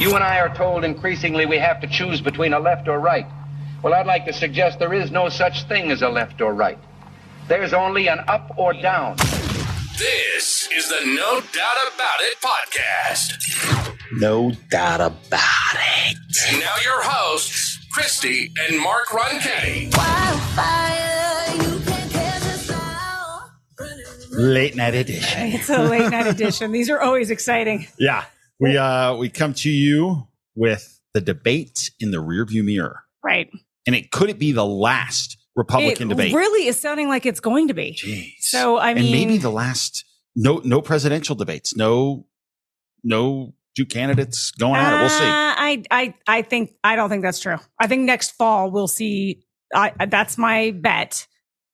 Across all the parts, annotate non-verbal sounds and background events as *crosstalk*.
You and I are told increasingly we have to choose between a left or right. Well, I'd like to suggest there is no such thing as a left or right. There's only an up or down. This is the No Doubt About It podcast. No doubt about it. And now your hosts, Christy and Mark Ronchetti. Late night edition. *laughs* It's a late night edition. These are always exciting. Yeah. We uh we come to you with the debate in the rearview mirror. Right. And it could it be the last Republican it debate? really is sounding like it's going to be. Jeez. So, I and mean- maybe the last no no presidential debates. No no two candidates going at it. We'll see. Uh, I, I, I think, I don't think that's true. I think next fall we'll see. I, that's my bet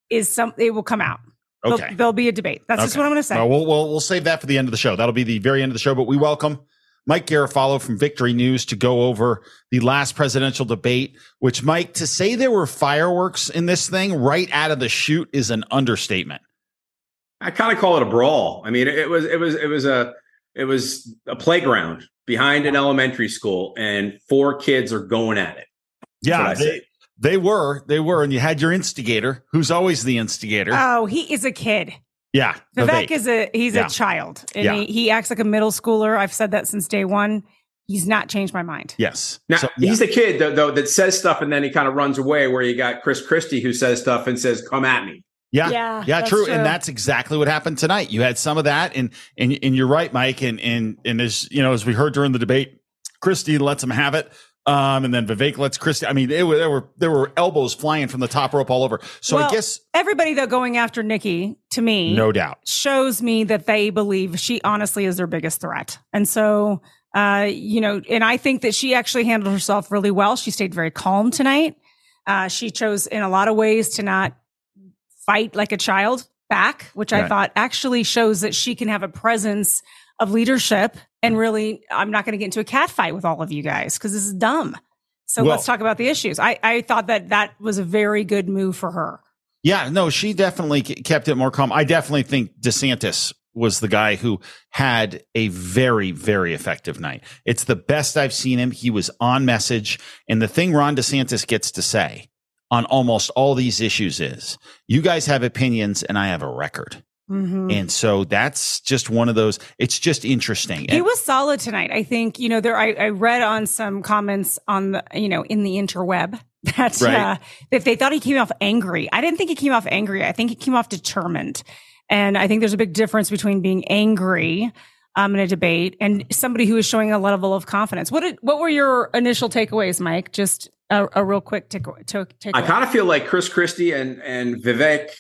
is some, it will come out. There'll- Okay. There'll, be a debate. That's just what I'm going to say. Well, we'll, we'll, we'll save that for the end of the show. That'll be the very end of the show. But we welcome Mike Garofalo from Victory News to go over the last presidential debate, which, Mike, to say there were fireworks in this thing right out of the chute is an understatement. I kind of call it a brawl. I mean, it was it was it was a it was a playground behind an elementary school, and four kids are going at it. Yeah, they, say. They were. They were. And you had your instigator, who's always the instigator. oh, he is a kid. yeah. Vivek is a, he's Yeah. a child and Yeah. he, he acts like a middle schooler. I've said that since day one. He's not changed my mind. Yes. Now So, yeah. he's the kid though, though that says stuff and then he kind of runs away. Where you got Chris Christie who says stuff and says, "Come at me." Yeah, Yeah, yeah, that's true. true. and that's exactly what happened tonight. You had some of that, and and and you're right, Mike. And and and as you know, as we heard during the debate, Christie lets him have it, um, and then Vivek lets Christie. I mean, it, were- there were there were elbows flying from the top rope all over. So I guess Everybody though going after Nikki to me no doubt. shows me that they believe she honestly is their biggest threat. And so, uh, you know, and I think that she actually handled herself really well. She stayed very calm tonight. Uh, she chose in a lot of ways to not fight like a child back, which I thought actually shows that she can have a presence of leadership and really, I'm not going to get into a cat fight with all of you guys because this is dumb. So Well- let's talk about the issues. I, I thought that that was a very good move for her. Yeah, no, she definitely kept it more calm. I definitely think DeSantis was the guy who had a very, very effective night. It's the best I've seen him. He was on message. And the thing Ron DeSantis gets to say on almost all these issues is you guys have opinions and I have a record. Mhm. And so that's just one of those, it's just interesting. He And- was solid tonight. I think, you know, there, I, I read on some comments on the, you know, in the interweb *laughs* that, Right. uh, that they thought he came off angry. I didn't think he came off angry. I think he came off determined. And I think there's a big difference between being angry, um, in a debate and somebody who is showing a level of confidence. What did, what were your initial takeaways, Mike? Just a, a real quick take, take. I kind of feel like Chris Christie and and Vivek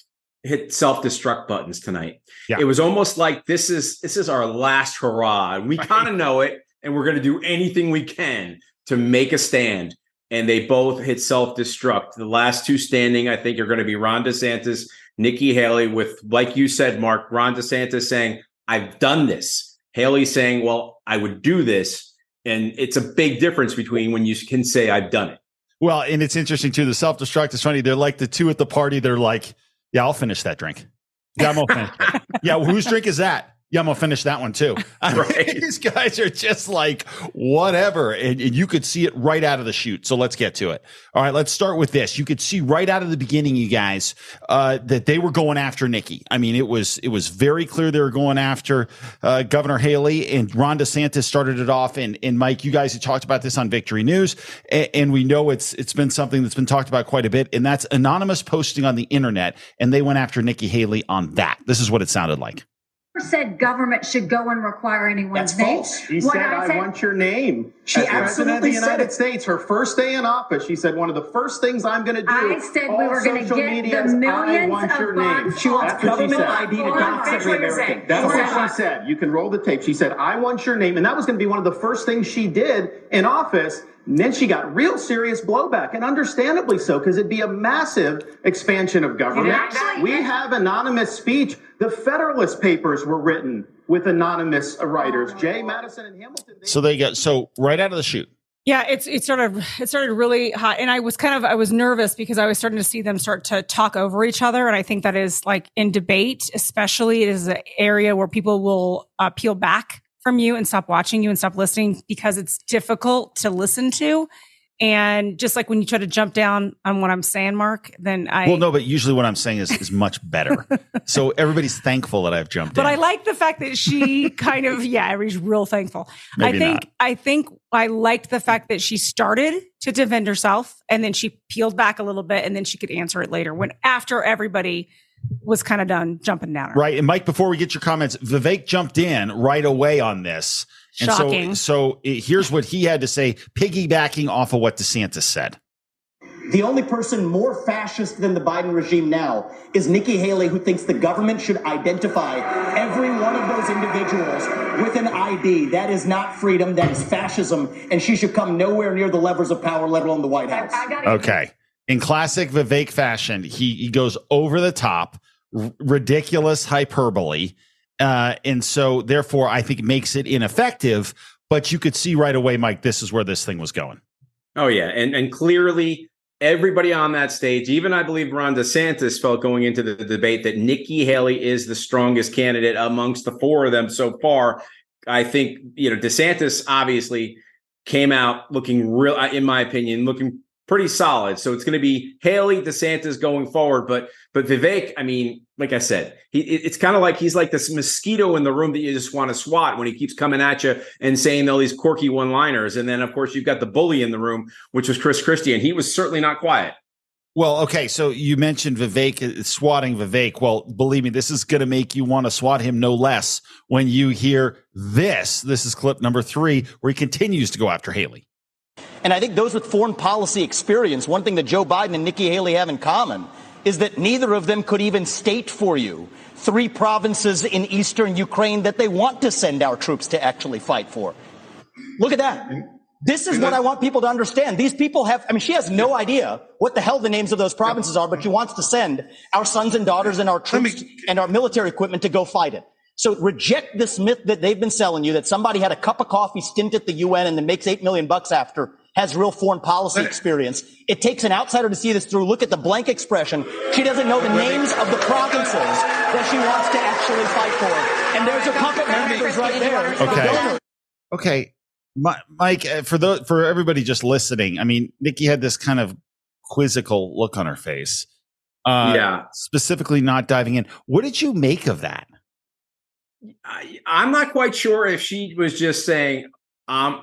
hit self destruct buttons tonight. Yeah. It was almost like this is this is our last hurrah. We Right. kind of know it, and we're going to do anything we can to make a stand. And they both hit self destruct. The last two standing, I think, are going to be Ron DeSantis, Nikki Haley. With like you said, Mark, Ron DeSantis saying, "I've done this." Haley saying, "Well, I would do this." And it's a big difference between when you can say, "I've done it." well, and it's interesting too. The self destruct is funny. They're like the two at the party. They're like, yeah, I'll finish that drink. Yeah, I'm gonna *laughs* yeah, whose drink is that? Yeah, I'm gonna finish that one too. Mean, *laughs* Right. *laughs* These guys are just like whatever, and, and you could see it right out of the chute. So let's get to it. All right, let's start with this. You could see right out of the beginning, you guys, uh, that they were going after Nikki. I mean, it was it was very clear they were going after uh, Governor Haley, and Ron DeSantis started it off. And and Mike, you guys had talked about this on Victory News, and, and we know it's it's been something that's been talked about quite a bit, and that's anonymous posting on the internet, and they went after Nikki Haley on that. This is what it sounded like. Said government should go and require anyone's That's name. false. He What said, I, want your name. She As President of absolutely the said United it. States, her first day in office, she said, one of the first things I'm going to do. I said we were gonna social get media the is, I millions want of your name. She wants That's what she government. ID to dox every American. That's what on. she said. You can roll the tape. She said, I want your name. And that was going to be one of the first things she did in office. And then she got real serious blowback, and understandably so, because it'd be a massive expansion of government. actually- we have anonymous speech. The Federalist Papers were written with anonymous writers. Jay Madison and Hamilton. they- So they got so right out of the chute. Yeah, it's it sort of it started really hot, and I was kind of I was nervous because I was starting to see them start to talk over each other, and I think that is like in debate, especially, it is an area where people will uh, peel back from you and stop watching you and stop listening because it's difficult to listen to. And just like when you try to jump down on what I'm saying, Mark, then I. Well, no, but usually what I'm saying is, is much better. *laughs* so everybody's thankful that I've jumped But in. I like the fact that she kind of, yeah, everybody's real thankful. Maybe I think, not. I think I liked the fact that she started to defend herself and then she peeled back a little bit and then she could answer it later when after everybody was kind of done jumping down. Right. And Mike, before we get your comments, Vivek jumped in right away on this. And Shocking. so, so it- here's what he had to say, piggybacking off of what DeSantis said. The only person more fascist than the Biden regime now is Nikki Haley, who thinks the government should identify every one of those individuals with an ID. That is not freedom, that is fascism, and she should come nowhere near the levers of power, let alone the White House. Okay. In classic Vivek fashion, he, he goes over the top, r- ridiculous hyperbole. Uh, and so, therefore, I think it makes it ineffective. But you could see right away, Mike, this is where this thing was going. Oh yeah, and and clearly everybody on that stage, even I believe Ron DeSantis felt going into the debate that Nikki Haley is the strongest candidate amongst the four of them so far. I think you know DeSantis obviously came out looking real, in my opinion, looking pretty solid. So it's going to be Haley DeSantis going forward, but but Vivek, I mean, like I said, he it's kind of like he's like this mosquito in the room that you just want to swat when he keeps coming at you and saying all these quirky one-liners. And then of course you've got the bully in the room, which was Chris Christie, and he was certainly not quiet. Well, okay. So you mentioned Vivek uh, swatting Vivek. Well, believe me, this is going to make you want to swat him no less when you hear this. This is clip number three, where he continues to go after Haley. And I think those with foreign policy experience, one thing that Joe Biden and Nikki Haley have in common is that neither of them could even state for you three provinces in eastern Ukraine that they want to send our troops to actually fight for. Look at that. This is what I want people to understand. These people have, I mean, she has no idea what the hell the names of those provinces are, but she wants to send our sons and daughters and our troops and our military equipment to go fight it. So reject this myth that they've been selling you that somebody had a cup of coffee stint at the UN and then makes eight million bucks after has real foreign policy experience. It takes an outsider to see this through. Look at the blank expression. She doesn't know the names of the provinces that she wants to actually fight for. And there's a puppet masters right there. Okay. Okay, Mi- Mike, uh, for the for everybody just listening, I mean, Nikki had this kind of quizzical look on her face. Uh, Yeah. specifically not diving in. What did you make of that? I, I'm not quite sure if she was just saying, um,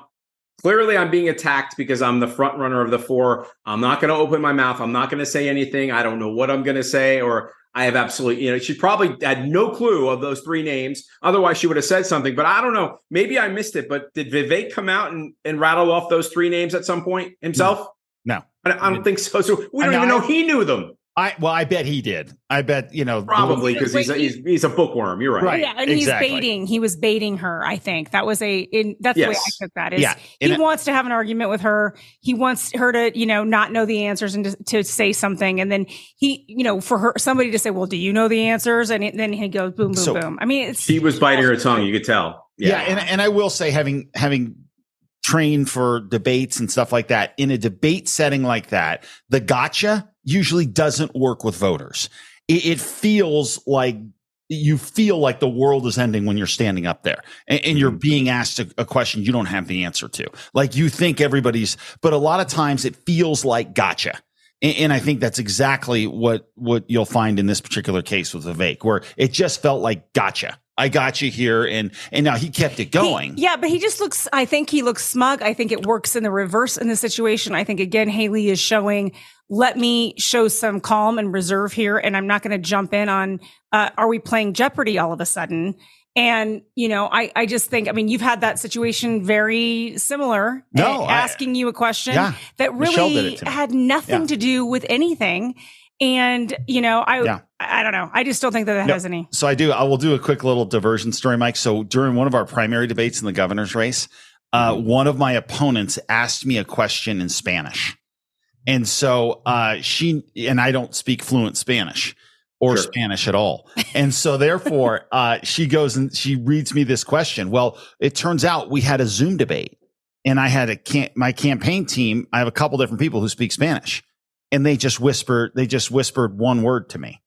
clearly I'm being attacked because I'm the front runner of the four. I'm not going to open my mouth. I'm not going to say anything. I don't know what I'm going to say, or I have absolutely, you know, she probably had no clue of those three names. Otherwise, she would have said something. But I don't know. Maybe I missed it. But did Vivek come out and, and rattle off those three names at some point himself? No. I, don't- I don't think so. So we don't know, even know I- he knew them. I well, I bet he did. I bet you know Probably because he's, a- he's he's a bookworm. You're right. Right. Yeah, and exactly. he's baiting. He was baiting her. I think that was a. In, that's the way I took that. Is Yeah, he and- wants to have an argument with her. He wants her to, you know, not know the answers and to, to say something, and then he, you know, for her somebody to say, "Well, do you know the answers?" And it, then he goes, "Boom, boom, So- boom." I mean, it's She was biting her tongue. You could tell. Yeah, and and I will say, having having trained for debates and stuff like that, in a debate setting like that, the gotcha usually doesn't work with voters. It, it feels like you feel like the world is ending when you're standing up there and, and you're mm-hmm. being asked a, a question you don't have the answer to. Like you think everybody's, but a lot of times it feels like gotcha. And, and I think that's exactly what what you'll find in this particular case with Vivek, where it just felt like gotcha. I got you here, and and now he kept it going. He- yeah, but he just looks. I think he looks smug. I think it works in the reverse in the situation. I think again, Haley is showing. Let me show some calm and reserve here, and I'm not going to jump in on. Uh, are we playing Jeopardy all of a sudden? And you know, I I just think. I mean, you've had that situation very similar. No, uh, I- asking you a question Yeah, that really it to me. had nothing Yeah. to do with anything. And you know, I Yeah. I don't know. I just don't think that that No. has any. So I do. I will do a quick little diversion story, Mike. So during one of our primary debates in the governor's race, uh, one of my opponents asked me a question in Spanish, and so uh, she and I don't speak fluent Spanish or Sure. Spanish at all, *laughs* and so therefore uh, she goes and she reads me this question. Well, it turns out we had a Zoom debate, and I had a my campaign team. I have a couple different people who speak Spanish, and they just whispered. They just whispered one word to me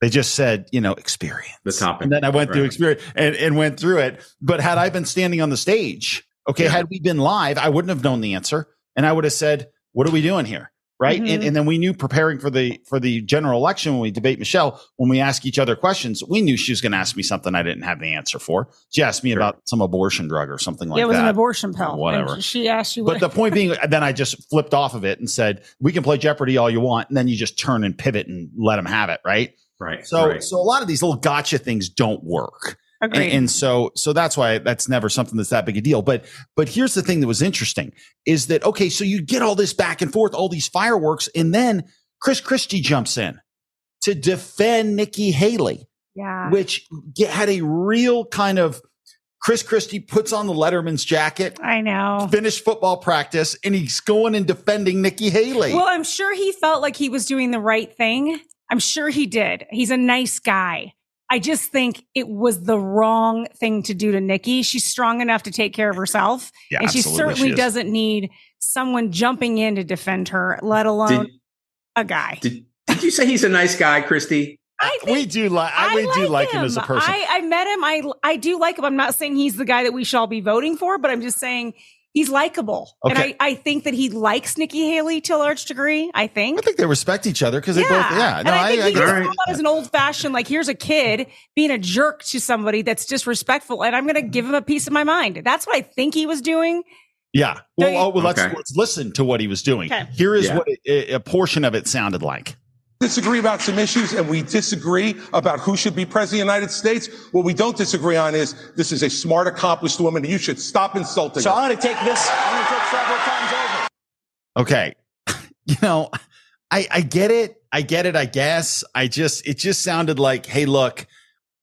They just said, you know, experience. The topic. And then I went through experience and, and went through it. But had I been standing on the stage, okay, Yeah. had we been live, I wouldn't have known the answer. And I would have said, what are we doing here? Right. And, Mhm. and then we knew preparing for the for the general election when we debate Michelle, when we ask each other questions, we knew she was going to ask me something I didn't have the answer for. She asked me Sure. about some abortion drug or something like yeah, it was that. an abortion pill. Whatever. And she asked you But the point being, *laughs* then I just flipped off of it and said, "We can play Jeopardy all you want," and then you just turn and pivot and let them have it, right? Right. So, right. so a lot of these little gotcha things don't work, and, Agreed. and so, so that's why that's never something that's that big a deal. But, but here's the thing that was interesting is that okay, so you get all this back and forth, all these fireworks, and then Chris Christie jumps in to defend Nikki Haley yeah. which get, had a real kind of Chris Christie puts on the Letterman's jacket, I know. finished football practice, and he's going and defending Nikki Haley. Well, I'm sure he felt like he was doing the right thing. I'm sure he did. He's a nice guy. I just think it was the wrong thing to do to Nikki. She's strong enough to take care of herself. yeah, and she certainly is. doesn't need someone jumping in to defend her, let alone did, a guy. did, did you say he's a nice guy, Christy? I uh, think We do like I, we do like him. as a person. I, I met him. I I do like him. I'm not saying he's the guy that we should all be voting for, but I'm just saying he's likable. And I, I think that he likes Nikki Haley to a large degree. I think. I think they respect each other because they both. Yeah, and no, I think I, I he get just it. Alright. come out as an old fashioned, like, here's a kid being a jerk to somebody that's disrespectful, and I'm going to give him a piece of my mind. That's what I think he was doing. Yeah. Well, oh, you- oh, well let's Okay. let's listen to what he was doing. Okay. Here is Yeah. what a, a portion of it sounded like. Disagree about some issues and we disagree about who should be president of the United States. What we don't disagree on is this is a smart, accomplished woman. and You should stop insulting So her. I'm going to take this. I'm going to take several times over. Okay. *laughs* you know, I, I get it. I get it. I guess. I just, it just sounded like, hey, look,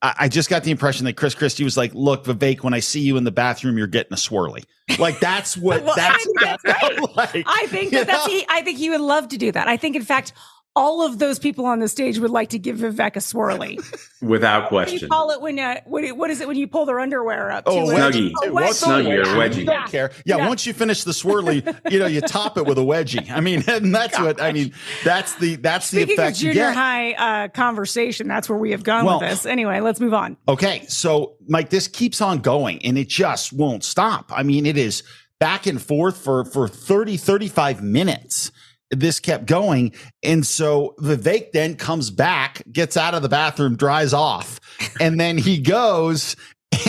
I, I just got the impression that Chris Christie was like, look, Vivek, when I see you in the bathroom, you're getting a swirly. Like that's *laughs* what Well, that's, I think that's *laughs* that felt like. I think You that that's he, I think he would love to do that. I think, in fact, all of those people on the stage would like to give Vivek a swirly. *laughs* Without What do you question. call it when uh, what, what is it when you pull their underwear up? Oh, to a it? wedgie. A What's Snuggie or wedgie? wedgie. You don't care. Yeah, Yeah. once you finish the swirly, you know, you top it with a wedgie. I mean, *laughs* and that's what I mean. That's the that's the Speaking of effect you junior get. high uh, conversation, that's where we have gone Well- with this. Anyway, let's move on. Okay. So, Mike, this keeps on going and it just won't stop. I mean, it is back and forth for, for 30, 35 minutes. This kept going. And so Vivek then comes back, gets out of the bathroom, dries off, and then he goes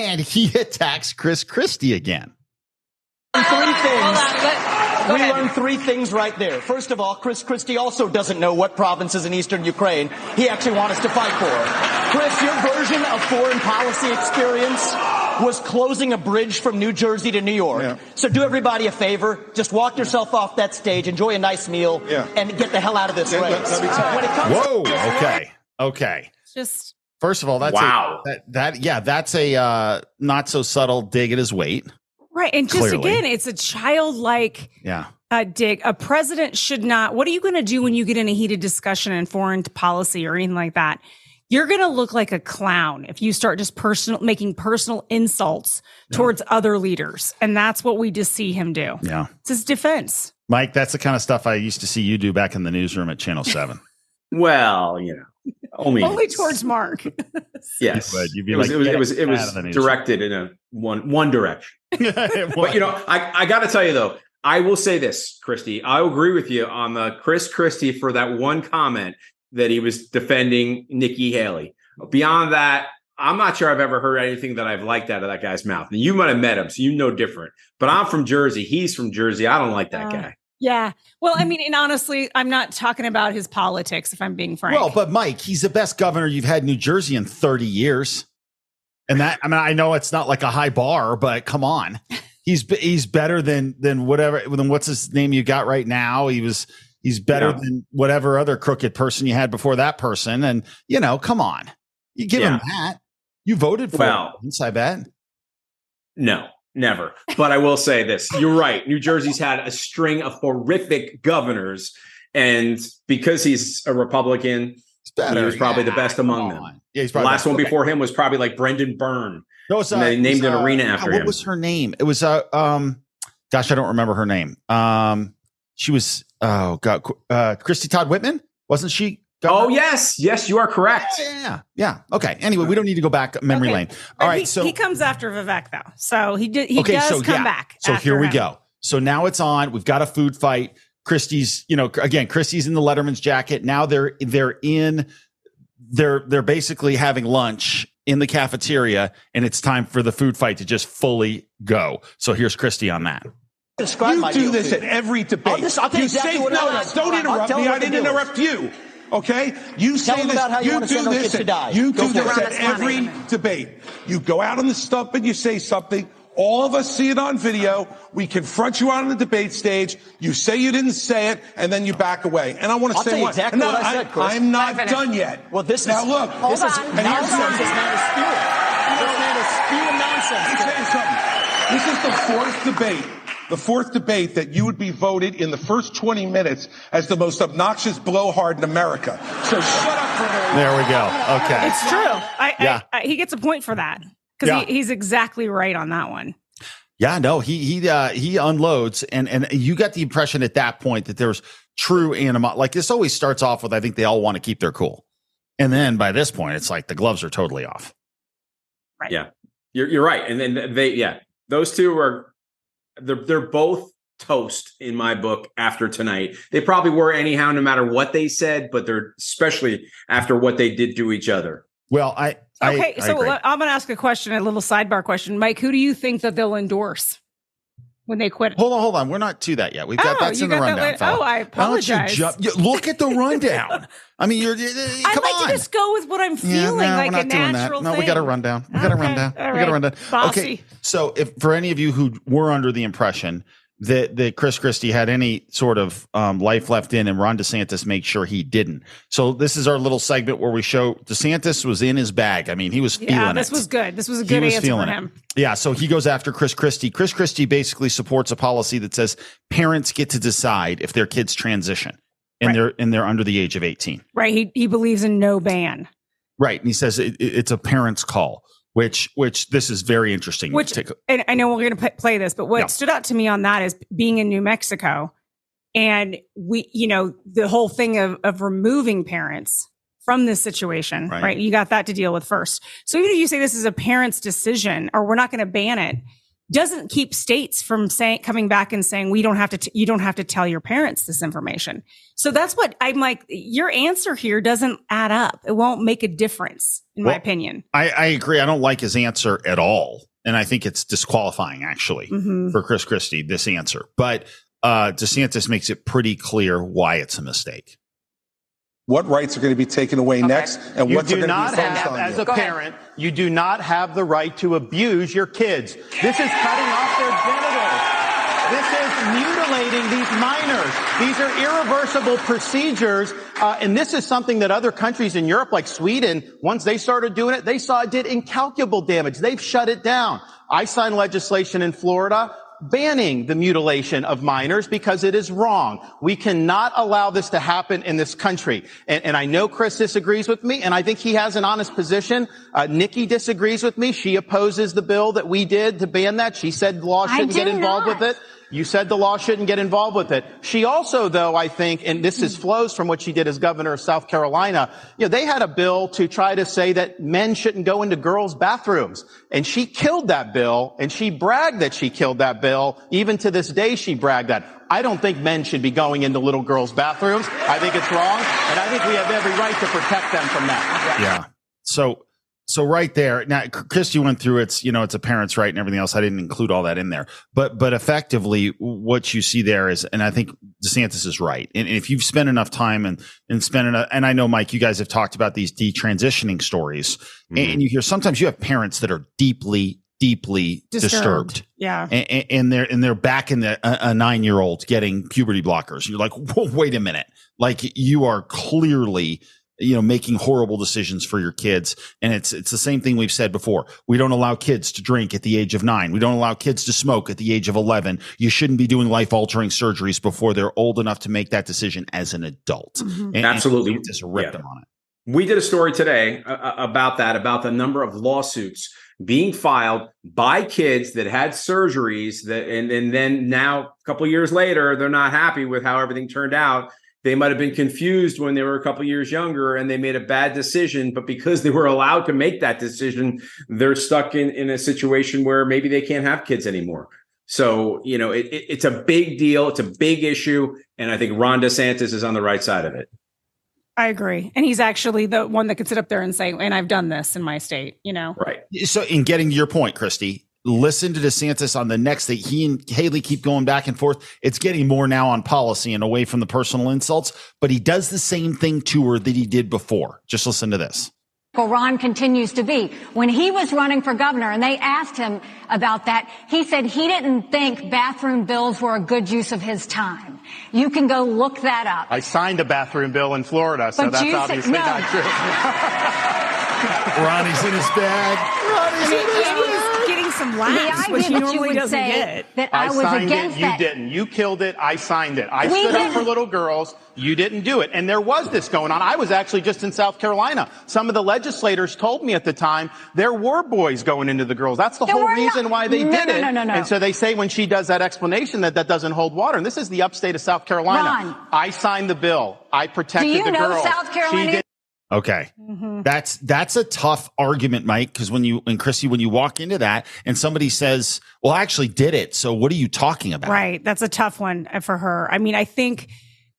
and he attacks Chris Christie again. Three things. Hold on, let- go we ahead. learned three things right there. First of all, Chris Christie also doesn't know what provinces in eastern Ukraine he actually wants us to fight for. Chris, your version of foreign policy experience was closing a bridge from New Jersey to New York. Yeah. So do everybody a favor, just walk yourself off that stage, enjoy a nice meal, Yeah. and get the hell out of this Yeah, race. let- let me tell you. When it comes Whoa. to Okay. Okay. Just First of all, that's Wow. a, that, that, yeah, that's a, uh, not so subtle dig at his weight. right, and just Clearly. again, it's a childlike Yeah. uh, dig. A president should not. What are you going to do when you get in a heated discussion in foreign policy or anything like that? You're going to look like a clown if you start just personal making personal insults towards other leaders, and that's what we just see him do. Yeah. It's his defense. Mike, that's the kind of stuff I used to see you do back in the newsroom at Channel 7. *laughs* Well, you know, only Only towards Mark. *laughs* yes. You would. You'd be it was like, it was it was, it it was out of the newsroom." directed in a one one direction. *laughs* but But you know, I I got to tell you though, I will say this, Christy. I agree with you on the Chris Christie for that one comment that he was defending Nikki Haley. Beyond that, I'm not sure I've ever heard anything that I've liked out of that guy's mouth. And you might have met him, so you know different. But I'm from Jersey. He's from Jersey. I don't like that Uh, guy. Yeah. Well, I mean, and honestly, I'm not talking about his politics, if I'm being frank. Well, but Mike, he's the best governor you've had in New Jersey in 30 years. And that, I mean, I know it's not like a high bar, but come on. *laughs* He's he's better than than whatever than what's his name you got right now. He was he's better Yeah. than whatever other crooked person you had before that person. And you know, come on, you give him that. You voted for Well- him, I bet. No, never. But I will say this: you're right. New Jersey's had a string of horrific governors, and because he's a Republican. He was probably the best among them. Yeah, he's the last one Okay. before him was probably like Brendan Byrne. No, it's, And they named an arena God, after What him. What was her name? It was uh um, gosh, I don't remember her name. Um, she was oh god, uh, Christie Todd Whitman wasn't she? Governor? Oh yes, yes, you are correct. Yeah, yeah, yeah. Okay. Anyway, we don't need to go back memory Okay. lane. But All right. he, so he comes after Vivek though, so he did. He okay, does so come yeah. back. So here we him. go. So now it's on. We've got a food fight. Christie's, you know, again, Christie's in the Letterman's jacket. Now they're they're in. They're they're basically having lunch in the cafeteria, and it's time for the food fight to just fully go. So here's Christie on that. Describe You my do deal this at you. every debate. I'll just- I'll tell you you exactly say, what no, no, don't I'll interrupt me. I didn't interrupt you. Okay? You Tell say them this. about how you wanna do send this. kids to die. You Go do this at every debate. You go out on the stump and you say something. All of us see it on video. We confront you out on the debate stage. You say you didn't say it, and then you back away. And I want to I'll say tell you exactly no, what I said, Chris. I'm not Let me finish. done yet. Well, this now is look. Hold this is on. and Now here's listen, this man is spewing. This man is spewing nonsense. Let me tell you something. This is the fourth debate, the fourth debate that you would be voted in the first 20 minutes as the most obnoxious blowhard in America. So shut up for a. There we go. Okay. It's true. I, Yeah. I, I, he gets a point for that because Yeah. he, he's exactly right on that one. Yeah, no, he he uh, he unloads, and and you got the impression at that point that there's true animo. Like this always starts off with, I think they all want to keep their cool, and then by this point, it's like the gloves are totally off. Right. Yeah, you're you're right. And then they, yeah, those two are they're they're both toast in my book after tonight. They probably were anyhow, no matter what they said, but they're especially after what they did to each other. Well, I I- Okay, I so agree. I'm going to ask a question, a little sidebar question. Mike, who do you think that they'll endorse when they quit? hold on, hold on, we're not to that yet. We've got Oh, that's in the rundown. Oh, I Why don't you apologize. jump- look at the *laughs* rundown. I mean, you're. uh, come like on. to just go with what I'm Yeah, feeling, no, like we're a not doing that. No, thing. we got a rundown. We got a Okay, rundown. all We got a rundown. Bossy. Okay. So if for any of you who were under the impression that that Chris Christie had any sort of um, life left in, and Ron DeSantis make sure he didn't. So this is our little segment where we show DeSantis was in his bag. I mean, he was feeling Yeah, this it. was good. This was a He good was answer for him. it. Yeah, so he goes after Chris Christie. Chris Christie basically supports a policy that says parents get to decide if their kids transition and Right. they're and they're under the age of 18. Right. He he believes in no ban. Right. And he says it- it's a parent's call, which which this is very interesting. Which Take a- and I know we're going to play this, but what Yeah. stood out to me on that is being in New Mexico, and we, you know, the whole thing of of removing parents from this situation, Right. right. You got that to deal with first. So even if you say this is a parent's decision, or we're not going to ban it, doesn't keep states from saying coming back and saying we don't have to. T- you don't have to tell your parents this information. So that's what I'm like. Your answer here doesn't add up. It won't make a difference, in my opinion. I, I agree. I don't like his answer at all. And I think it's disqualifying actually Mhm. for Chris Christie, this answer. But uh DeSantis makes it pretty clear why it's a mistake. What rights are going to be taken away next, and You what's do going to be not focused have, on as you? a parent, you do not have the right to abuse your kids. This is cutting off their genitals. This is mutilating these minors. These are irreversible procedures. Uh, and this is something that other countries in Europe, like Sweden, once they started doing it, they saw it did incalculable damage. They've shut it down. I signed legislation in Florida banning the mutilation of minors because it is wrong. We cannot allow this to happen in this country. And, and I know Chris disagrees with me, and I think he has an honest position. Uh, Nikki disagrees with me. She opposes the bill that we did to ban that. She said law shouldn't get involved not. with it. You said the law shouldn't get involved with it. She also, though, I think, and this is hmm. flows from what she did as governor of South Carolina, you know, they had a bill to try to say that men shouldn't go into girls' bathrooms. And she killed that bill, and she bragged that she killed that bill. Even to this day, she bragged that. I don't think men should be going into little girls' bathrooms. I think it's wrong, and I think we have every right to protect them from that. Yeah. So so right there now Christie went through it's you know it's a parent's right and everything else. I didn't include all that in there. But but effectively what you see there is and I think DeSantis is right. And if you've spent enough time and and spent enough and I know Mike you guys have talked about these detransitioning stories mm-hmm. and you hear sometimes you have parents that are deeply deeply disturbed Yeah. and, and- and they're and they're back in the a, a nine year old getting puberty blockers. You're like, wait a minute, like you are clearly you know making horrible decisions for your kids, and it's it's the same thing we've said before. We don't allow kids to drink at the age of nine. We don't allow kids to smoke at the age of eleven. You shouldn't be doing life altering surgeries before they're old enough to make that decision as an adult. And- and Absolutely. just ripped Yeah. them on it. We did a story today uh, uh, about that, about the number of lawsuits being filed by kids that had surgeries that, and, and then now a couple years later, they're not happy with how everything turned out. They might have been confused when they were a couple years younger and they made a bad decision. But because they were allowed to make that decision, they're stuck in, in a situation where maybe they can't have kids anymore. So, you know, it, it, it's a big deal. It's a big issue. And I think Ron DeSantis is on the right side of it. I agree. And he's actually the one that could sit up there and say, and I've done this in my state, you know? Right. So, in getting to your point, Christy, listen to DeSantis on the next thing. He and Haley keep going back and forth. It's getting more now on policy and away from the personal insults, but he does the same thing to her that he did before. Just listen to this. Ron continues to be. When he was running for governor and they asked him about that, he said he didn't think bathroom bills were a good use of his time. You can go look that up. I signed a bathroom bill in Florida, so But that's you said- obviously no. not true. *laughs* Ronnie's in his bag. Ronnie's in his And he's getting some The laughs, idea which he that you normally would doesn't say get. that I, I, was signed against it. You didn't. You killed it. I signed it. I We stood up didn't- for little girls. You didn't do it. And there was this going on. I was actually just in South Carolina. Some of the legislators told me at the time there were boys going into the girls. That's the There whole reason not- why they No, did no, it. no, no, no. no. And so they say when she does that explanation that that doesn't hold water. And this is the upstate of South Carolina. Ron. I signed the bill. I protected Do you the know girls. South She Carolina? Okay. That's that's a tough argument, Mike, because when you and Chrissy, when you walk into that and somebody says, Well, I actually did it, so what are you talking about? Right. That's a tough one uh, for her. I mean, I think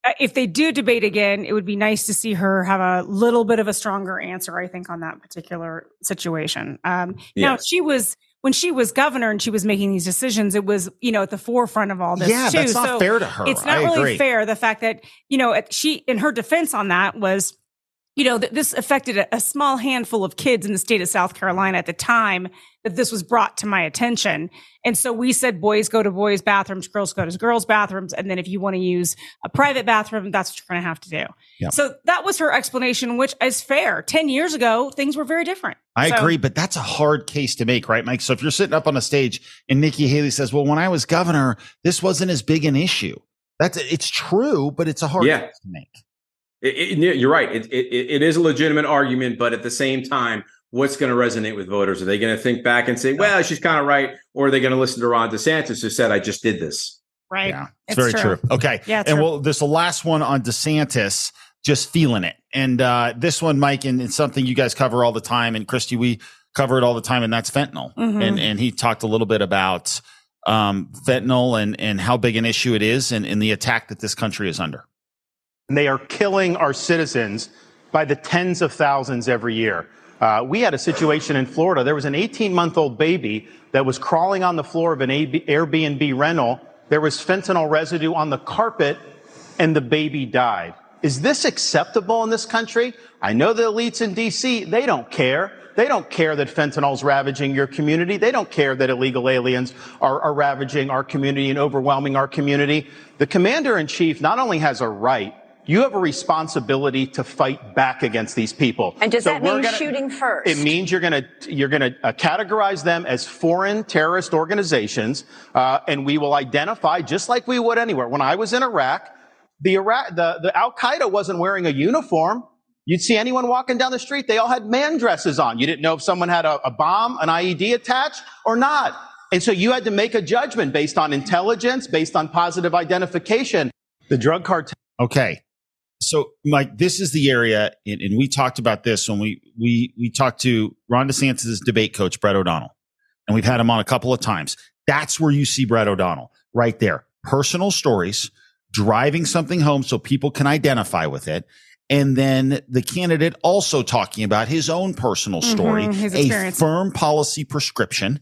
uh, if they do debate again, it would be nice to see her have a little bit of a stronger answer, I think, on that particular situation. Um, Now, she was, when she was governor and she was making these decisions, it was, you know, at the forefront of all this Yeah, too. that's not So fair to her. It's not I really agree. fair. The fact that, you know, she, in her defense on that was, you know, that this affected a, a small handful of kids in the state of South Carolina at the time that this was brought to my attention. And so we said boys go to boys' bathrooms, girls go to girls' bathrooms. And then if you want to use a private bathroom, that's what you're going to have to do. Yep. So that was her explanation, which is fair. 10 years ago, things were very different. I So- agree, but that's a hard case to make, right, Mike? So if you're sitting up on a stage and Nikki Haley says, Well, when I was governor, this wasn't as big an issue. That's it's true, but it's a hard Yeah. case to make. It, it- you're right. It, it, it is a legitimate argument, but at the same time, what's going to resonate with voters? Are they going to think back and say, "Well, she's kind of right," or are they going to listen to Ron DeSantis who said, "I just did this"? Right. Yeah, it's, very true. Okay. Yeah, and true. well, there's the last one on DeSantis, just feeling it. And uh, this one, Mike, and it's something you guys cover all the time. And Christy, we cover it all the time, and that's fentanyl. Mhm. And and he talked a little bit about um, fentanyl and and how big an issue it is, and, and the attack that this country is under. And they are killing our citizens by the tens of thousands every year. Uh, we had a situation in Florida. There was an 18 month old baby that was crawling on the floor of an Airbnb rental. There was fentanyl residue on the carpet and the baby died. Is this acceptable in this country? I know the elites in DC, they don't care. They don't care that fentanyl is ravaging your community. They don't care that illegal aliens are, are ravaging our community and overwhelming our community. The commander in chief not only has a right, you have a responsibility to fight back against these people. And does So that mean gonna- shooting first? It means you're going to you're going to uh, categorize them as foreign terrorist organizations, uh, and we will identify just like we would anywhere. When I was in Iraq, the Iraq the the Al Qaeda wasn't wearing a uniform. You'd see anyone walking down the street; they all had man dresses on. You didn't know if someone had a, a bomb, an IED attached, or not. And so you had to make a judgment based on intelligence, based on positive identification. The drug cartel. Okay. So, Mike, this is the area, and, and we talked about this when we we we talked to Ron DeSantis' debate coach, Brett O'Donnell, and we've had him on a couple of times. That's where you see Brett O'Donnell right there. Personal stories, driving something home so people can identify with it. And then the candidate also talking about his own personal story, Mhm, his a firm policy prescription.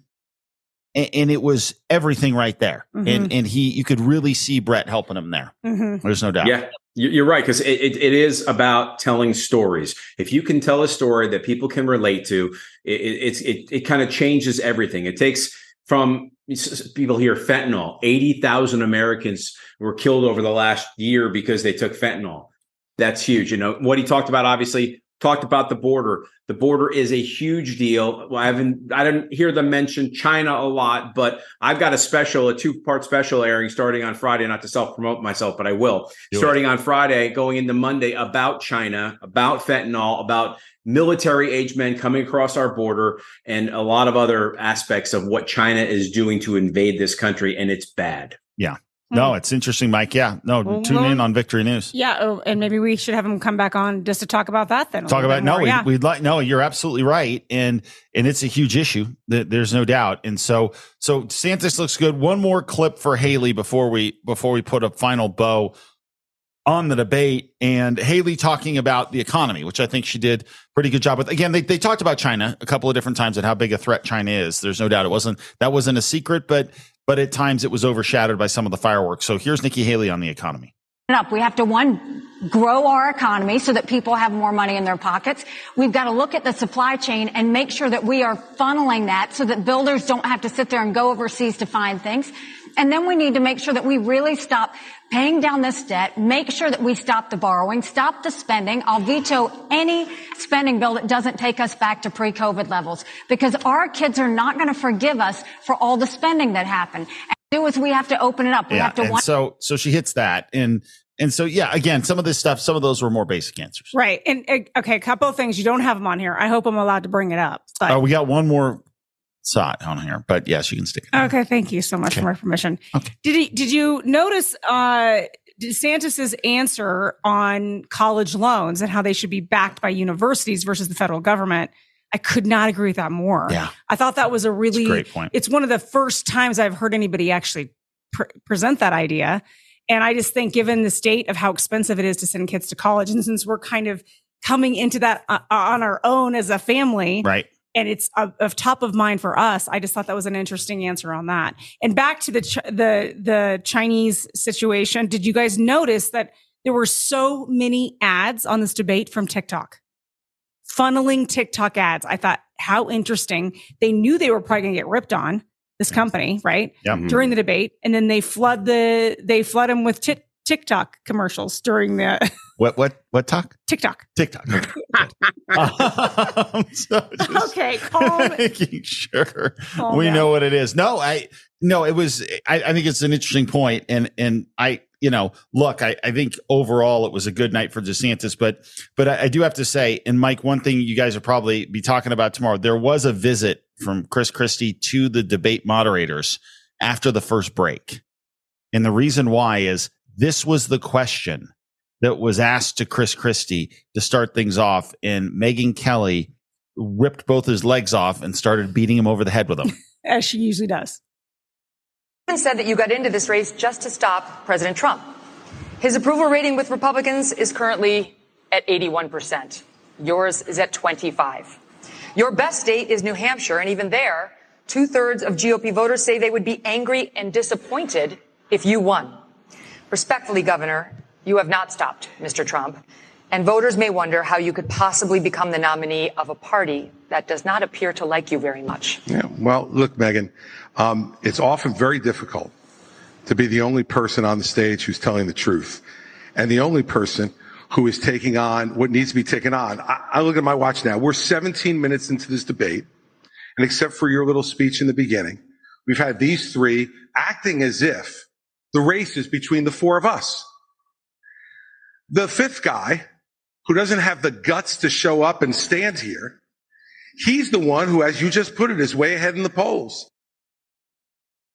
And, and it was everything right there. Mhm. And, and he, you could really see Brett helping him there. Mhm. There's no doubt. Yeah, you- you're right because it, it, it is about telling stories. If you can tell a story that people can relate to, it, it, it's it, it kind of changes everything. It takes from people hear fentanyl. Eighty thousand Americans were killed over the last year because they took fentanyl. That's huge. You know what he talked about. Obviously, talked about the border. The border is a huge deal. I haven't, I didn't hear them mention China a lot, but I've got a special, a two part special airing starting on Friday. Not to self promote myself, but I will. Starting on Friday, going into Monday about China, about fentanyl, about military age men coming across our border, and a lot of other aspects of what China is doing to invade this country, and it's bad. Yeah. No, hmm. it's interesting, Mike. Yeah. No, Well, tune well- in on Victory News. Yeah, oh, and maybe we should have him come back on just to talk about that. Then Talk about no, yeah. we'd like no. You're absolutely right, and and it's a huge issue. Th- There's no doubt. And so so Santos looks good. One more clip for Haley before we before we put a final bow on the debate and Haley talking about the economy, which I think she did pretty good job with. Again, they, they talked about China a couple of different times and how big a threat China is. There's no doubt it wasn't that wasn't a secret, but but at times it was overshadowed by some of the fireworks. So here's Nikki Haley on the economy. up. We have to one, grow our economy so that people have more money in their pockets. We've got to look at the supply chain and make sure that we are funneling that so that builders don't have to sit there and go overseas to find things. And then we need to make sure that we really stop paying down this debt, make sure that we stop the borrowing, stop the spending. I'll veto any spending bill that doesn't take us back to pre-COVID levels because our kids are not going to forgive us for all the spending that happened. And do is we have to open it up. We have to and one- so so she hits that and and so yeah again some of this stuff some of those were more basic answers Right. And uh, okay, a couple of things. You don't have them on here. I hope I'm allowed to bring it up. But oh we got one more shot on here but yes you can stick it okay, thank you so much Okay. for my permission. Okay. Did he did you notice uh DeSantis's answer on college loans and how they should be backed by universities versus the federal government? I could not agree with that more. Yeah. I thought that was a really great point. It's one of the first times I've heard anybody actually pre- present that idea. And I just think, given the state of how expensive it is to send kids to college, and since we're kind of coming into that uh, on our own as a family, right and it's of, of top of mind for us. I just thought that was an interesting answer on that. And back to the Ch- the the Chinese situation, did you guys notice that there were so many ads on this debate from TikTok? Funneling TikTok ads. I thought how interesting. They knew they were probably going to get ripped on this company, right? Yep. Mm-hmm. During the debate, and then they flood the they flood them with tit TikTok commercials during the *laughs* what what what talk TikTok. TikTok *laughs* um, so Okay, calm. *laughs* making sure Calm we down. know what it is no I no it was I, I think it's an interesting point and and I you know look I, I think overall it was a good night for DeSantis but but I, I do have to say and Mike one thing you guys will probably be talking about tomorrow there was a visit from Chris Christie to the debate moderators after the first break and the reason why is this was the question that was asked to Chris Christie to start things off, and Megyn Kelly ripped both his legs off and started beating him over the head with them. *laughs* as she usually does. Biden said that you got into this race just to stop President Trump. His approval rating with Republicans is currently at 81%. Yours is at 25. Your best state is New Hampshire, and even there, two thirds of GOP voters say they would be angry and disappointed if you won. Respectfully, Governor, you have not stopped Mr. Trump, and voters may wonder how you could possibly become the nominee of a party that does not appear to like you very much. Yeah, well, look, Megyn, um, it's often very difficult to be the only person on the stage who's telling the truth and the only person who is taking on what needs to be taken on. I, I look at my watch now. We're 17 minutes into this debate. And except for your little speech in the beginning, we've had these three acting as if the race is between the four of us. The fifth guy, who doesn't have the guts to show up and stand here, he's the one who, as you just put it, is way ahead in the polls.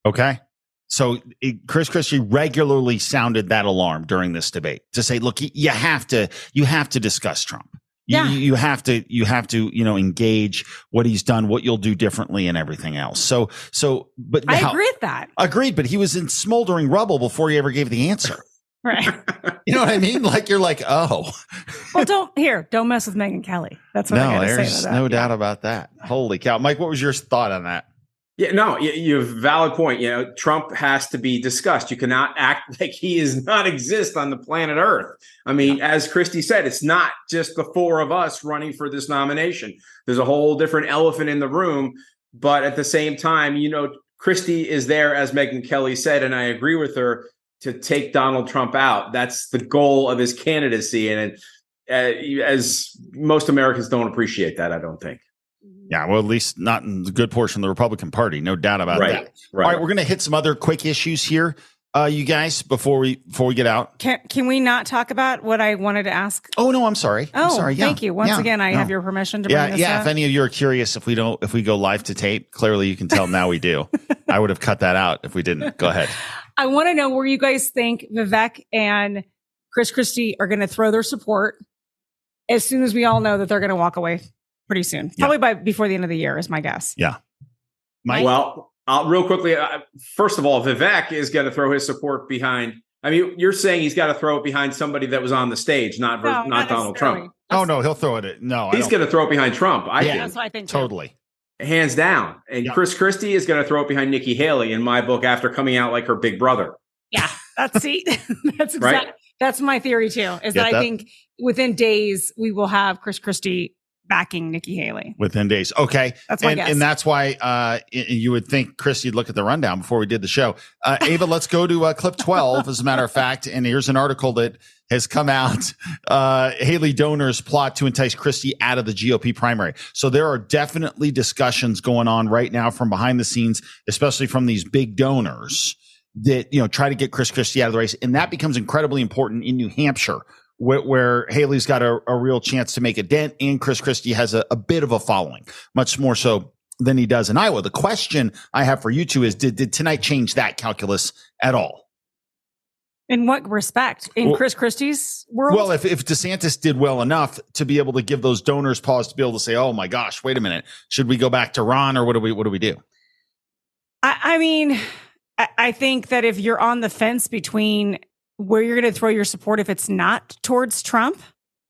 Okay. So it, Chris Christie regularly sounded that alarm during this debate to say, look, you have to, you have to discuss Trump. You, Yeah. you have to, you have to, you know, engage what he's done, what you'll do differently and everything else. So, so, but I agree with that. Agreed, but he was in smoldering rubble before he ever gave the answer. Right. *laughs* You know what I mean? Like you're like, oh, well, don't here. Don't mess with Megyn Kelly. That's what I no, got to say. there's to that. no doubt about that. Holy cow, Mike, what was your thought on that? Yeah, no, you, you have a valid point. You know, Trump has to be discussed. You cannot act *laughs* like he is not exist on the planet Earth. I mean, as Christie said, it's not just the four of us running for this nomination. There's a whole different elephant in the room. But at the same time, you know, Christie is there, as Megyn Kelly said, and I agree with her to take Donald Trump out. That's the goal of his candidacy, and it, uh, as most Americans don't appreciate that, I don't think. Yeah, well, at least not in the good portion of the Republican Party, no doubt about Right, that. right. All right, we're going to hit some other quick issues here, uh, you guys, before we before we get out. Can can we not talk about what I wanted to ask? Oh no, I'm sorry. I'm Oh, sorry. Yeah, thank you. Once yeah, again, I no. have your permission to Yeah, bring this yeah. up. If any of you are curious, if we don't, if we go live to tape, clearly you can tell now we do. *laughs* I would have cut that out if we didn't. Go ahead. *laughs* I want to know where you guys think Vivek and Chris Christie are going to throw their support as soon as we all know that they're going to walk away pretty soon. Probably by before the end of the year is my guess. Yeah. Mike? Well, uh, real quickly, uh, first of all, Vivek is going to throw his support behind. I mean, you're saying he's got to throw it behind somebody that was on the stage, not No, not, not Donald. Trump. Oh no, he'll throw it. At, no, He's going to throw it behind Trump. I Yeah. think That's what I think. too. totally. Hands down. And Chris Christie is going to throw it behind Nikki Haley in my book after coming out like her big brother. Yeah, that's see, *laughs* that's Right? that's my theory too. Is that, that? I think within days we will have Chris Christie backing Nikki Haley. within days. Okay. That's my and, guess. and that's why uh, you would think, Chris, you'd look at the rundown before we did the show. Uh, Ava, let's go to uh, clip 12, as a matter of fact. And here's an article that has come out. Uh, Haley donors plot to entice Christie out of the GOP primary. So there are definitely discussions going on right now from behind the scenes, especially from these big donors that, you know, try to get Chris Christie out of the race. And that becomes incredibly important in New Hampshire where, where Haley's got a, a real chance to make a dent and Chris Christie has a, a bit of a following, much more so than he does in Iowa. The question I have for you two is, did, did tonight change that calculus at all? In what respect? In Well- Chris Christie's world? Well, if, if DeSantis did well enough to be able to give those donors pause to be able to say, oh my gosh, wait a minute, should we go back to Ron or what do we, what do we do? I, I mean, I, I think that if you're on the fence between where you're going to throw your support, if it's not towards Trump,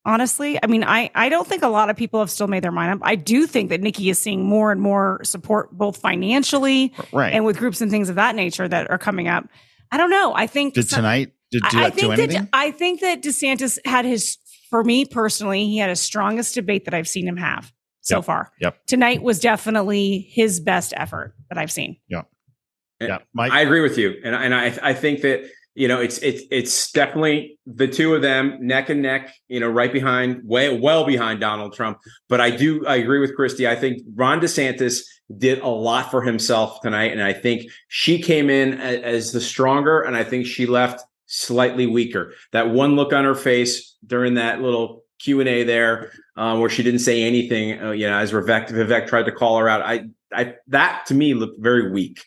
honestly, I mean, I, I don't think a lot of people have still made their mind up. I do think that Nikki is seeing more and more support, both financially Right. and with groups and things of that nature that are coming up. I don't know. I think Did some- tonight, did, did I, I that do think anything? that I think that DeSantis had his, for me personally, he had his strongest debate that I've seen him have so Yep. far. Yep. Tonight was definitely his best effort that I've seen. Yeah. Yeah, Mike? I agree with you, and and I I think that you know it's it's it's definitely the two of them neck and neck, you know, right behind, way well behind Donald Trump. But I do I agree with Christie. I think Ron DeSantis did a lot for himself tonight, and I think she came in as the stronger, and I think she left slightly weaker. That one look on her face during that little Q and A there, uh, where she didn't say anything, uh, you know, as Vivek Vivek tried to call her out. I I that to me looked very weak.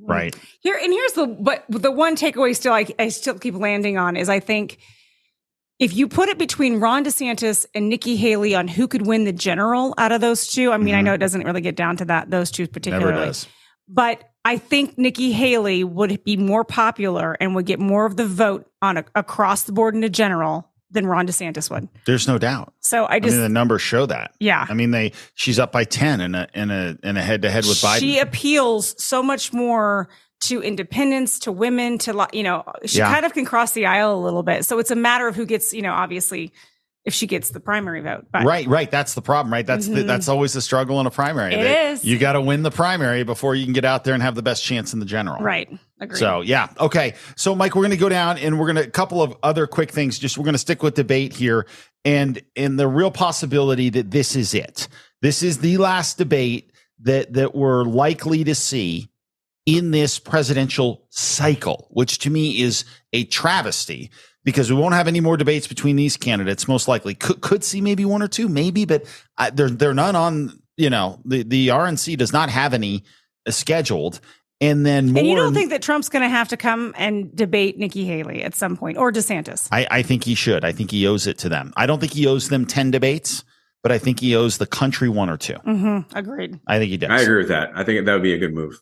Right. Here and here's the but the one takeaway still I, I still keep landing on is I think if you put it between Ron DeSantis and Nikki Haley on who could win the general out of those two, I mean, I Mhm. know it doesn't really get down to that those two particularly, Never does. but I think Nikki Haley would be more popular and would get more of the vote on a, across the board in a general than Ron DeSantis would. There's no doubt. So I I just mean, the numbers show that. Yeah. I mean, they, she's up by 10 in a, in a, in a head to head with Biden. She appeals so much more to independents, to women, to you know, she Yeah. kind of can cross the aisle a little bit. So it's a matter of who gets, you know, obviously, if she gets the primary vote. But right, right. That's the problem, right? That's the, Mhm. that's always the struggle in a primary. It is. You got to win the primary before you can get out there and have the best chance in the general. right, agreed. So yeah, okay. So Mike, we're going to go down and we're going to a couple of other quick things. Just we're going to stick with debate here, and and the real possibility that this is it. This is the last debate that that we're likely to see in this presidential cycle, which to me is a travesty because we won't have any more debates between these candidates. Most likely, could could see maybe one or two, maybe, but uh, they're they're none on. You know, the the RNC does not have any scheduled. And then more. and you don't think that Trump's going to have to come and debate Nikki Haley at some point or DeSantis? I, I think he should. I think he owes it to them. I don't think he owes them 10 debates, but I think he owes the country one or two. Mm-hmm. Agreed. I think he does. I agree with that. I think that would be a good move.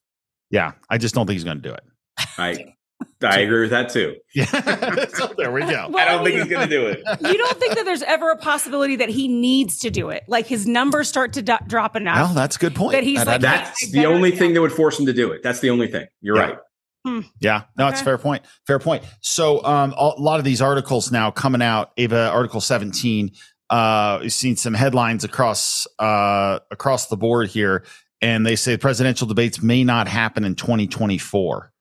Yeah. I just don't think he's going to do it. I *laughs* I agree with that too. *laughs* Yeah. so there we go. *laughs* I don't think he's going to do it. *laughs* you don't think that there's ever a possibility that he needs to do it? Like his numbers start to do- drop enough. Well, that's a good point. That he's That- like, that- That's the only thing that would force him to do it. That's the only thing. You're Yeah. right. Yeah, no, it's a fair point. Fair point. So, um, a lot of these articles now coming out. Ava, Article 17. Uh, we've seen some headlines across uh across the board here, and they say presidential debates may not happen in 2024,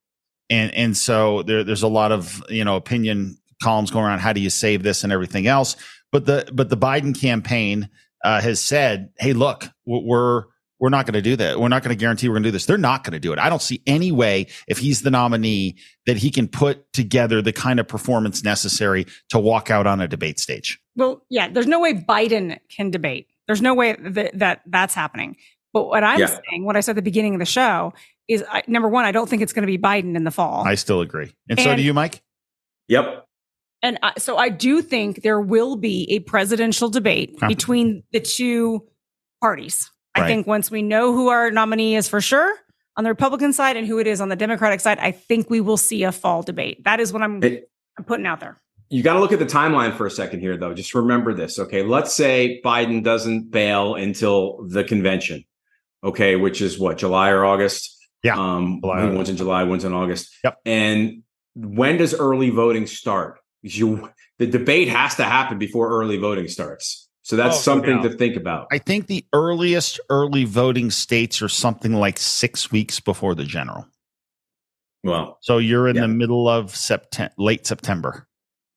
and and so there, there's a lot of you know opinion columns going around. How do you save this and everything else? But the but the Biden campaign uh, has said, hey, look, we're we're not going to do that. We're not going to guarantee we're going to do this. They're not going to do it. I don't see any way if he's the nominee that he can put together the kind of performance necessary to walk out on a debate stage. Well, yeah, there's no way Biden can debate. There's no way that, that that's happening. But what I'm Yeah. saying, what I said at the beginning of the show, is I, number one. I don't think it's going to be Biden in the fall. I still agree. And, so do you, Mike? Yep. And I, so I do think there will be a presidential debate Huh. between the two parties. I think once we know who our nominee is for sure on the Republican side and who it is on the Democratic side, I think we will see a fall debate. That is what I'm, It- I'm putting out there. You got to look at the timeline for a second here, though. Just remember this. Okay. Let's say Biden doesn't bail until the convention. Okay. Which is what, July or August? Yeah. Um, July, one's in July, one's in August. Yep. And when does early voting start? You, the debate has to happen before early voting starts. So that's Oh, something to think about. I think the earliest early voting states are something like six weeks before the general. Well, So you're in Yeah. the middle of September, late September.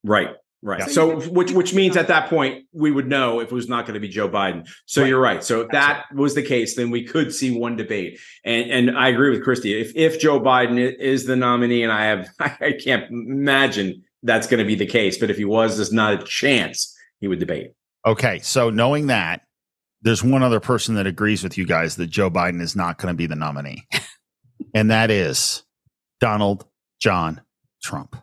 Right. Right. Yeah. So, which which means at that point we would know if it was not going to be Joe Biden. So Right. you're right. So if that was the case, then we could see one debate. And and I agree with Christy. If if Joe Biden is the nominee, and I have *laughs* I can't imagine that's going to be the case, but if he was, there's not a chance he would debate. Okay. So knowing that, there's one other person that agrees with you guys that Joe Biden is not going to be the nominee, *laughs* and that is Donald John Trump.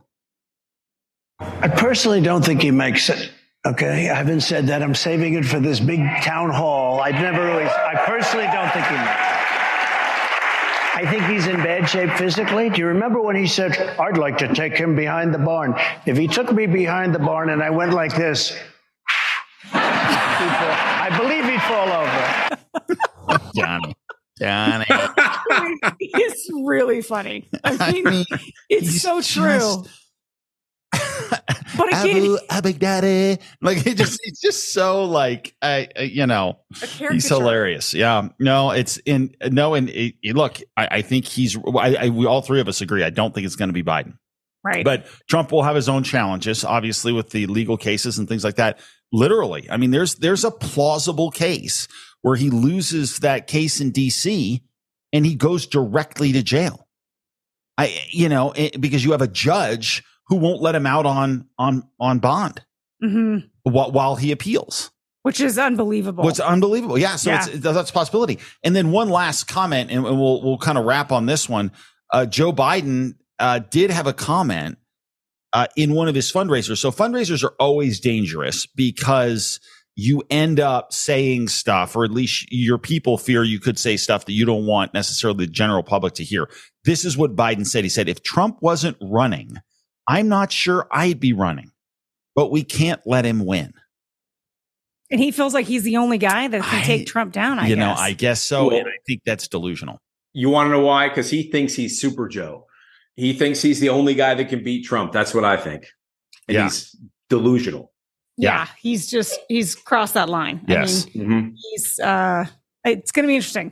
I personally don't think he makes it. Okay, I haven't said that. I'm saving it for this big town hall. I'd never really. I personally don't think he makes it. I think he's in bad shape physically. Do you remember when he said, "I'd like to take him behind the barn"? If he took me behind the barn and I went like this, I believe he'd fall over. Johnny. Johnny. *laughs* it's really funny. I I mean, mean, *laughs* it's he's so true. just- but Abu, Abu Daddy. Like it just, it's just so like, I, I you know, he's hilarious. Yeah. No, it's in, no, and it, it- look, I, I think he's, I, I, we all three of us agree. I don't think it's going to be Biden. Right. But Trump will have his own challenges, obviously, with the legal cases and things like that. Literally, I mean, there's there's a plausible case where he loses that case in D.C. and he goes directly to jail. I, you know, it, because you have a judge who won't let him out on on on bond hmm while, while he appeals. which is unbelievable. What's unbelievable? Yeah, so Yeah. It's, that's a possibility. And then one last comment, and we'll we'll kind of wrap on this one. Uh, Joe Biden uh, did have a comment uh, in one of his fundraisers. So fundraisers are always dangerous because you end up saying stuff, or at least your people fear you could say stuff that you don't want necessarily the general public to hear. This is what Biden said. He said, "If Trump wasn't running, I'm not sure I'd be running, but we can't let him win." and he feels like he's the only guy that can I- take Trump down. I you guess. know, I guess so. Well- and I think that's delusional. You want to know why? Because he thinks he's Super Joe. He thinks he's the only guy that can beat Trump. That's what I think. And Yeah. he's delusional. yeah, he's just he's crossed that line. Yes. I mean, Mhm. he's uh, it's going to be interesting.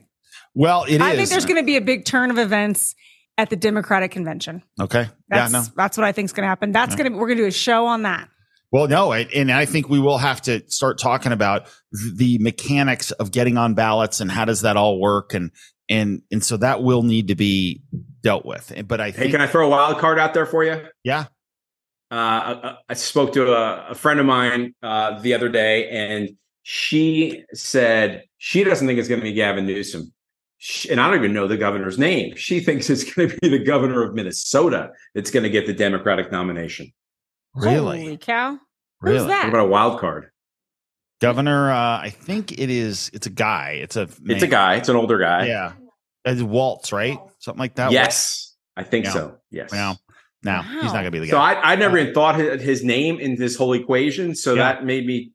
Well, it is. I think there's going to be a big turn of events at the Democratic convention. Okay. That's yeah. No. that's what I think is going to happen. That's Yeah. going to we're going to do a show on that. Well, no, I- and I think we will have to start talking about the mechanics of getting on ballots and how does that all work, and and and so that will need to be dealt with. But I Hey, think, can I throw a wild card out there for you? yeah, uh, I, I spoke to a, a friend of mine uh, the other day, and she said she doesn't think it's going to be Gavin Newsom. She, and I don't even know the governor's name. She thinks it's going to be the governor of Minnesota that's going to get the Democratic nomination. really, Holy cow! Who's really, What about a wild card? Governor. Uh, I think it is. It's a guy. It's a. It's a guy. It's an older guy. Yeah, it's Walz, right? Something like that. Yes, I think Yeah. so. Yes. Now no, he's not going to be the guy. So. I, I never even thought his, his name in this whole equation. So Yeah. that made me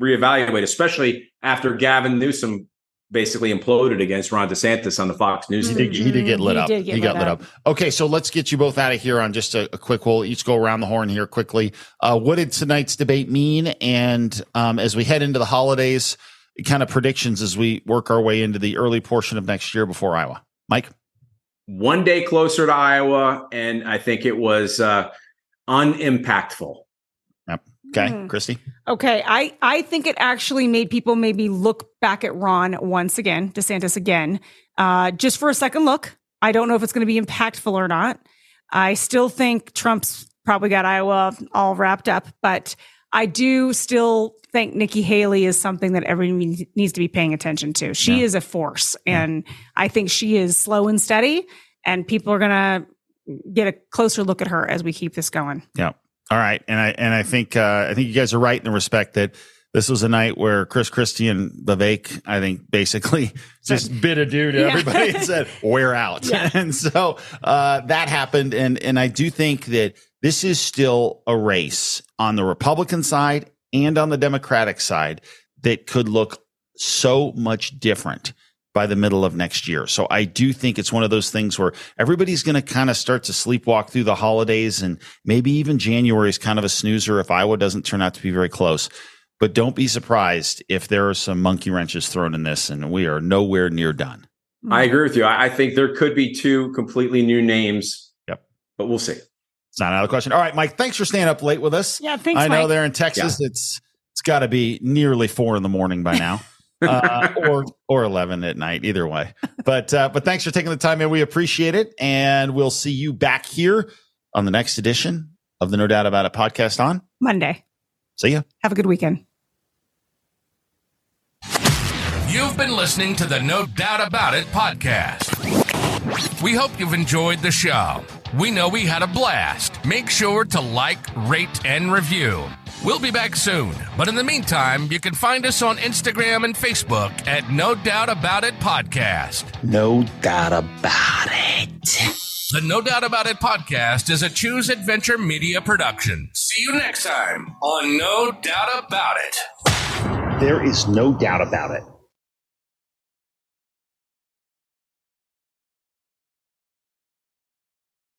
reevaluate, especially after Gavin Newsom basically imploded against Ron DeSantis on the Fox News. He did, he did get lit He up. did get he got lit lit up. up. Okay, so let's get you both out of here on just a, a quick. We'll each go around the horn here quickly. Uh, what did tonight's debate mean? And um, as we head into the holidays, kind of predictions as we work our way into the early portion of next year before Iowa. Mike, One day closer to Iowa, and I think it was uh, unimpactful. Okay, Hmm. Christy, Okay, I I think it actually made people maybe look back at Ron once again, DeSantis again, uh, just for a second look. I don't know if it's going to be impactful or not. I still think Trump's probably got Iowa all wrapped up, but I do still think Nikki Haley is something that everyone needs to be paying attention to. She Yeah. is a force, and I think she is slow and steady, and people are gonna get a closer look at her as we keep this going. Yeah. All right. And I and I think uh, I think you guys are right in the respect that this was a night where Chris Christie and Vivek, I think, basically *laughs* just bit a due to Yeah. everybody and *laughs* said, "We're out." *laughs* and so uh, that happened. And and I do think that this is still a race on the Republican side and on the Democratic side that could look so much different by the middle of next year. So I do think it's one of those things where everybody's going to kind of start to sleepwalk through the holidays and maybe even January is kind of a snoozer if Iowa doesn't turn out to be very close. But don't be surprised if there are some monkey wrenches thrown in this and we are nowhere near done. I agree with you. I, I think there could be two completely new names. Yep. But we'll see. It's not out of the question. All right, Mike, thanks for staying up late with us. Yeah, thanks, I know Mike. there in Texas, it's it's got to be nearly four in the morning by now. *laughs* uh, or or eleven at night, either way. But uh, but thanks for taking the time, and We appreciate it, and we'll see you back here on the next edition of the No Doubt About It podcast. On Monday. see ya. Have a good weekend. You've been listening to the No Doubt About It podcast. We hope you've enjoyed the show. We know we had a blast. Make sure to like, rate, and review. We'll be back soon, but in the meantime, you can find us on Instagram and Facebook at No Doubt About It Podcast. No doubt about it. The No Doubt About It podcast is a Choose Adventure Media production. See you next time on No Doubt About It. There is no doubt about it.